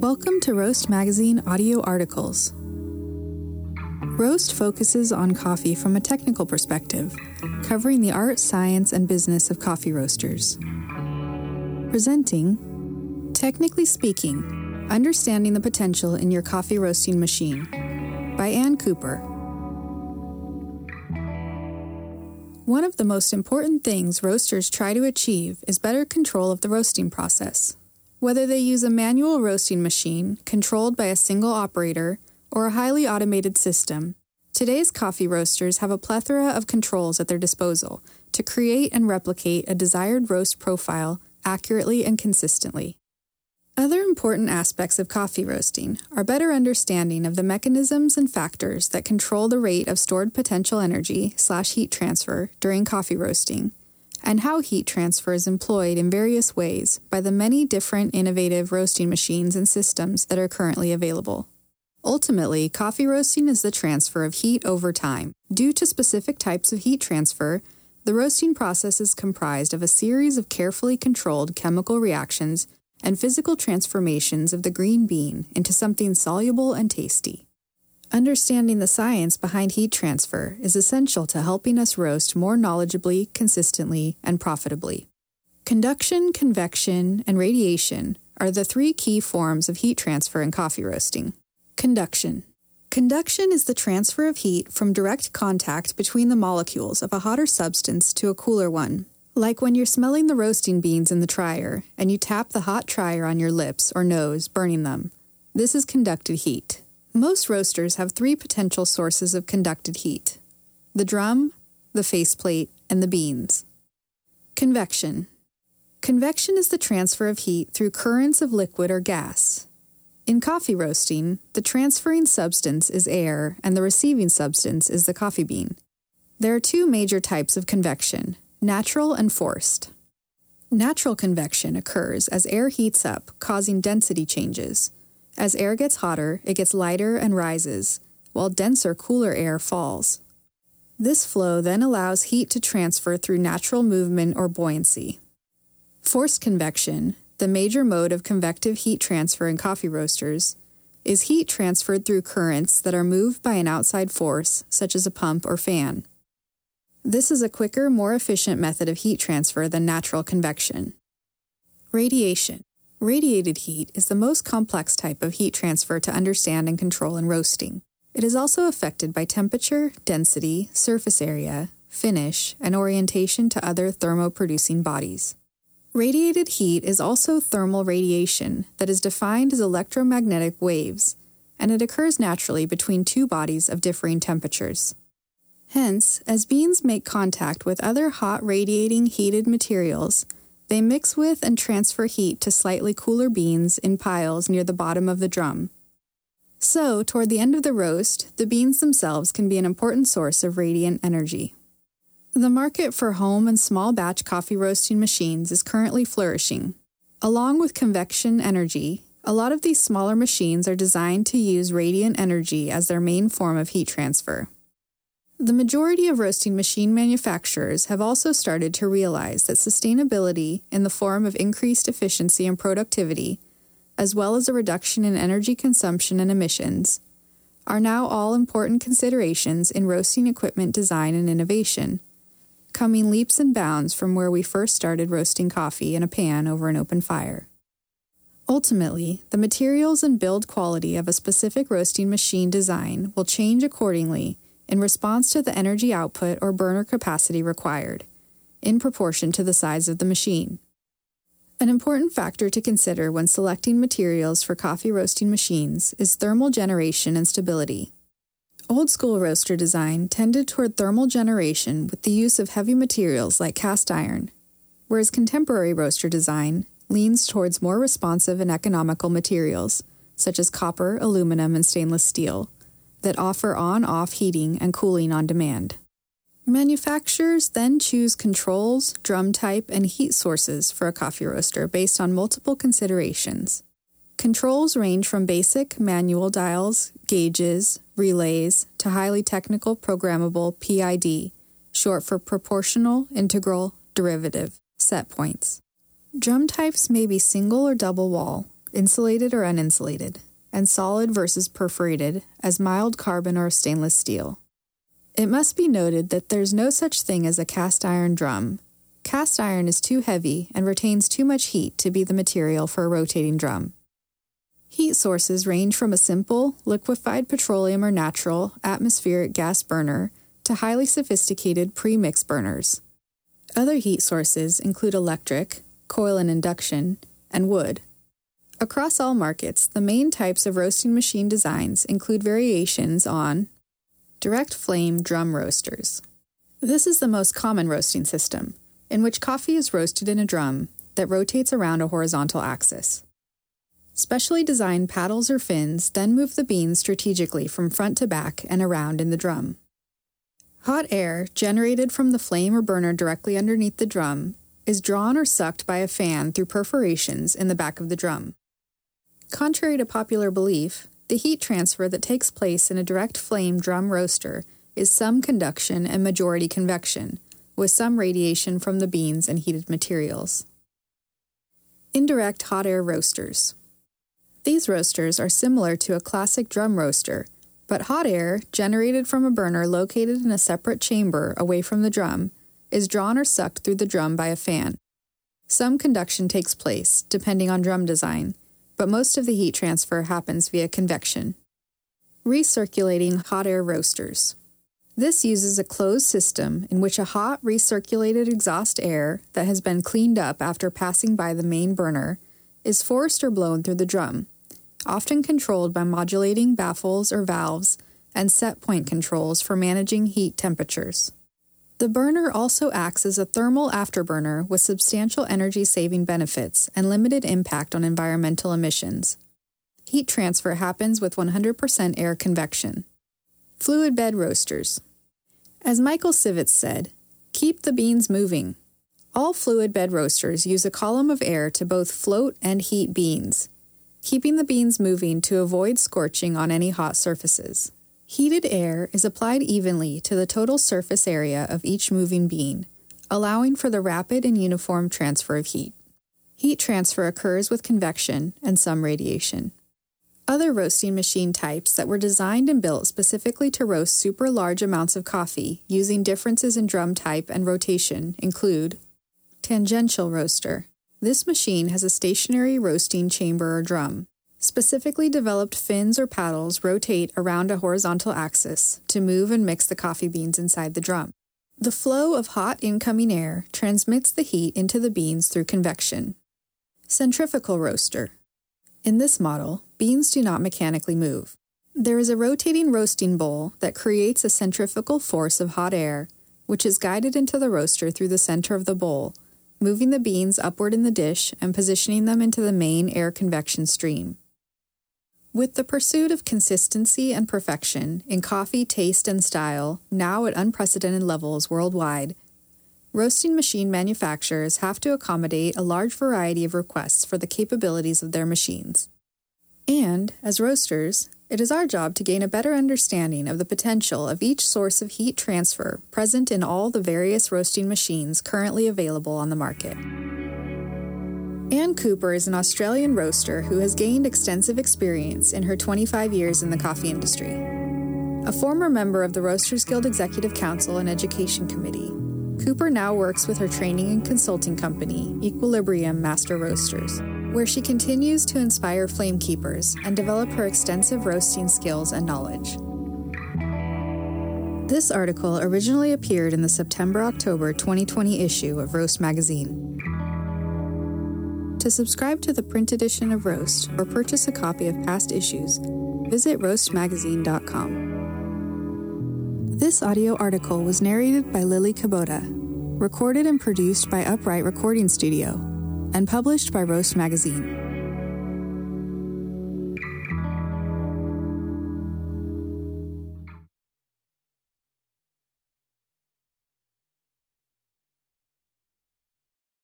Welcome to Roast Magazine audio articles. Roast focuses on coffee from a technical perspective, covering the art, science, and business of coffee roasters. Presenting Technically Speaking Understanding the Potential in Your Coffee Roasting Machine by Anne Cooper. One of the most important things roasters try to achieve is better control of the roasting process. Whether they use a manual roasting machine controlled by a single operator or a highly automated system, today's coffee roasters have a plethora of controls at their disposal to create and replicate a desired roast profile accurately and consistently. Other important aspects of coffee roasting are better understanding of the mechanisms and factors that control the rate of stored potential energy slash heat transfer during coffee roasting and how heat transfer is employed in various ways by the many different innovative roasting machines and systems that are currently available. Ultimately, coffee roasting is the transfer of heat over time. Due to specific types of heat transfer, the roasting process is comprised of a series of carefully controlled chemical reactions and physical transformations of the green bean into something soluble and tasty. Understanding the science behind heat transfer is essential to helping us roast more knowledgeably, consistently, and profitably. Conduction, convection, and radiation are the three key forms of heat transfer in coffee roasting. Conduction. Conduction is the transfer of heat from direct contact between the molecules of a hotter substance to a cooler one. Like when you're smelling the roasting beans in the trier and you tap the hot trier on your lips or nose, burning them. This is conducted heat. Most roasters have three potential sources of conducted heat the drum, the faceplate, and the beans. Convection. Convection is the transfer of heat through currents of liquid or gas. In coffee roasting, the transferring substance is air and the receiving substance is the coffee bean. There are two major types of convection natural and forced. Natural convection occurs as air heats up, causing density changes. As air gets hotter, it gets lighter and rises, while denser, cooler air falls. This flow then allows heat to transfer through natural movement or buoyancy. Forced convection, the major mode of convective heat transfer in coffee roasters, is heat transferred through currents that are moved by an outside force, such as a pump or fan. This is a quicker, more efficient method of heat transfer than natural convection. Radiation. Radiated heat is the most complex type of heat transfer to understand and control in roasting. It is also affected by temperature, density, surface area, finish, and orientation to other thermoproducing bodies. Radiated heat is also thermal radiation that is defined as electromagnetic waves, and it occurs naturally between two bodies of differing temperatures. Hence, as beans make contact with other hot radiating heated materials, they mix with and transfer heat to slightly cooler beans in piles near the bottom of the drum. So, toward the end of the roast, the beans themselves can be an important source of radiant energy. The market for home and small batch coffee roasting machines is currently flourishing. Along with convection energy, a lot of these smaller machines are designed to use radiant energy as their main form of heat transfer. The majority of roasting machine manufacturers have also started to realize that sustainability, in the form of increased efficiency and productivity, as well as a reduction in energy consumption and emissions, are now all important considerations in roasting equipment design and innovation, coming leaps and bounds from where we first started roasting coffee in a pan over an open fire. Ultimately, the materials and build quality of a specific roasting machine design will change accordingly in response to the energy output or burner capacity required, in proportion to the size of the machine. An important factor to consider when selecting materials for coffee roasting machines is thermal generation and stability. Old school roaster design tended toward thermal generation with the use of heavy materials like cast iron, whereas contemporary roaster design leans towards more responsive and economical materials, such as copper, aluminum, and stainless steel, that offer on off heating and cooling on demand. Manufacturers then choose controls, drum type, and heat sources for a coffee roaster based on multiple considerations. Controls range from basic manual dials, gauges, relays, to highly technical programmable PID, short for proportional, integral, derivative, set points. Drum types may be single or double wall, insulated or uninsulated, and solid versus perforated, as mild carbon or stainless steel. It must be noted that there's no such thing as a cast iron drum. Cast iron is too heavy and retains too much heat to be the material for a rotating drum. Heat sources range from a simple, liquefied petroleum or natural, atmospheric gas burner to highly sophisticated pre mix burners. Other heat sources include electric, coil and induction, and wood. Across all markets, the main types of roasting machine designs include variations on direct flame drum roasters. This is the most common roasting system, in which coffee is roasted in a drum that rotates around a horizontal axis. Specially designed paddles or fins then move the beans strategically from front to back and around in the drum. Hot air, generated from the flame or burner directly underneath the drum, is drawn or sucked by a fan through perforations in the back of the drum. Contrary to popular belief, the heat transfer that takes place in a direct flame drum roaster is some conduction and majority convection, with some radiation from the beans and heated materials. Indirect hot air roasters. These roasters are similar to a classic drum roaster but hot air, generated from a burner located in a separate chamber away from the drum, is drawn or sucked through the drum by a fan. Some conduction takes place, depending on drum design, but most of the heat transfer happens via convection. Recirculating hot air roasters. This uses a closed system in which a hot, recirculated exhaust air that has been cleaned up after passing by the main burner is forced or blown through the drum, often controlled by modulating baffles or valves and set point controls for managing heat temperatures. The burner also acts as a thermal afterburner with substantial energy saving benefits and limited impact on environmental emissions. Heat transfer happens with 100% air convection. Fluid bed roasters. As Michael Sivetz said, keep the beans moving. All fluid bed roasters use a column of air to both float and heat beans keeping the beans moving to avoid scorching on any hot surfaces. Heated air is applied evenly to the total surface area of each moving bean, allowing for the rapid and uniform transfer of heat. Heat transfer occurs with convection and some radiation. Other roasting machine types that were designed and built specifically to roast super large amounts of coffee using differences in drum type and rotation include tangential roaster, this machine has a stationary roasting chamber or drum. Specifically developed fins or paddles rotate around a horizontal axis to move and mix the coffee beans inside the drum. The flow of hot incoming air transmits the heat into the beans through convection. Centrifugal roaster. In this model, beans do not mechanically move. There is a rotating roasting bowl that creates a centrifugal force of hot air, which is guided into the roaster through the center of the bowl moving the beans upward in the dish and positioning them into the main air convection stream. With the pursuit of consistency and perfection in coffee taste and style now at unprecedented levels worldwide, roasting machine manufacturers have to accommodate a large variety of requests for the capabilities of their machines. And, as roasters, it is our job to gain a better understanding of the potential of each source of heat transfer present in all the various roasting machines currently available on the market. Anne Cooper is an Australian roaster who has gained extensive experience in her 25 years in the coffee industry. A former member of the Roasters Guild Executive Council and Education Committee, Cooper now works with her training and consulting company, Equilibrium Master Roasters where she continues to inspire flame keepers and develop her extensive roasting skills and knowledge. This article originally appeared in the September October 2020 issue of Roast Magazine. To subscribe to the print edition of Roast or purchase a copy of past issues, visit roastmagazine.com. This audio article was narrated by Lily Kubota, recorded and produced by Upright Recording Studio and published by Roast Magazine.